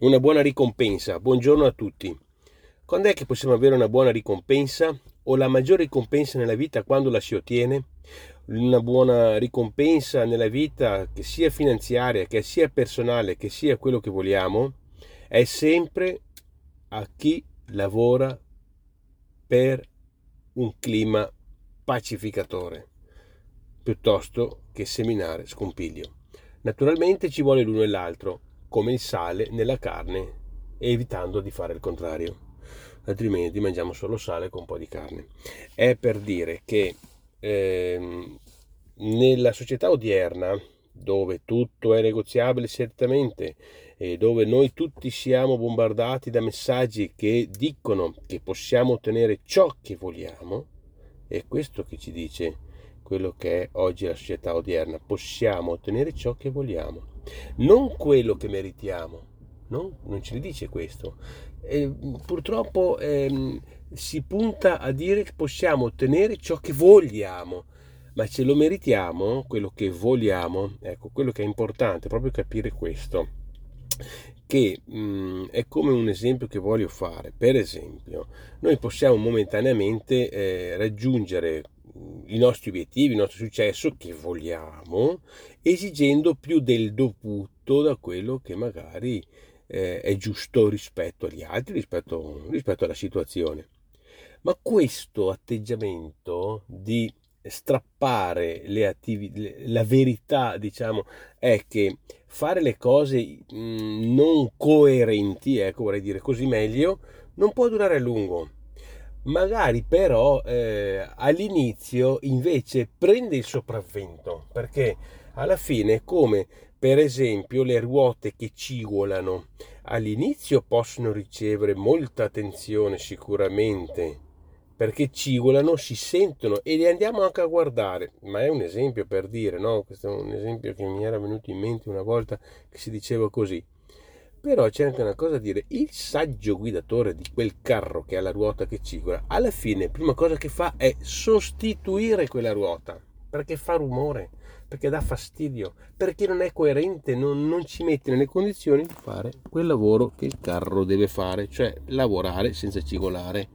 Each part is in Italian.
una buona ricompensa. Buongiorno a tutti. Quando è che possiamo avere una buona ricompensa o la maggiore ricompensa nella vita quando la si ottiene? Una buona ricompensa nella vita che sia finanziaria, che sia personale, che sia quello che vogliamo, è sempre a chi lavora per un clima pacificatore piuttosto che seminare scompiglio. Naturalmente ci vuole l'uno e l'altro come il sale nella carne, evitando di fare il contrario. Altrimenti mangiamo solo sale con un po' di carne. È per dire che ehm, nella società odierna, dove tutto è negoziabile certamente e dove noi tutti siamo bombardati da messaggi che dicono che possiamo ottenere ciò che vogliamo, è questo che ci dice quello che è oggi la società odierna. Possiamo ottenere ciò che vogliamo non quello che meritiamo. No? Non ci dice questo. E, purtroppo ehm, si punta a dire che possiamo ottenere ciò che vogliamo, ma ce lo meritiamo, quello che vogliamo. Ecco, quello che è importante, proprio capire questo che mh, mm, è come un esempio che voglio fare. Per esempio, noi possiamo momentaneamente eh, raggiungere i nostri obiettivi, il nostro successo che vogliamo, esigendo più del dovuto da quello che magari eh, è giusto rispetto agli altri, rispetto, rispetto alla situazione. Ma questo atteggiamento di strappare le attività, la verità, diciamo, è che fare le cose mm, non coerenti, ecco, vorrei dire così meglio, non può durare a lungo magari però eh, all'inizio invece prende il sopravvento perché alla fine come per esempio le ruote che cigolano all'inizio possono ricevere molta attenzione sicuramente perché cigolano, si sentono e li andiamo anche a guardare, ma è un esempio per dire, no? Questo è un esempio che mi era venuto in mente una volta che si diceva così. Però c'è anche una cosa da dire, il saggio guidatore di quel carro che ha la ruota che cigola, alla fine prima cosa che fa è sostituire quella ruota, perché fa rumore, perché dà fastidio, perché non è coerente, non, non ci mette nelle condizioni di fare quel lavoro che il carro deve fare, cioè lavorare senza cigolare.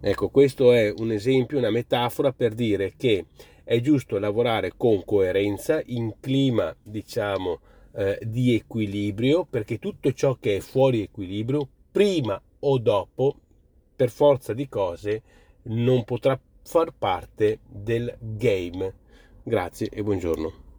Ecco, questo è un esempio, una metafora per dire che è giusto lavorare con coerenza in clima, diciamo, eh, di equilibrio, perché tutto ciò che è fuori equilibrio, prima o dopo, per forza di cose, non potrà far parte del game. Grazie e buongiorno.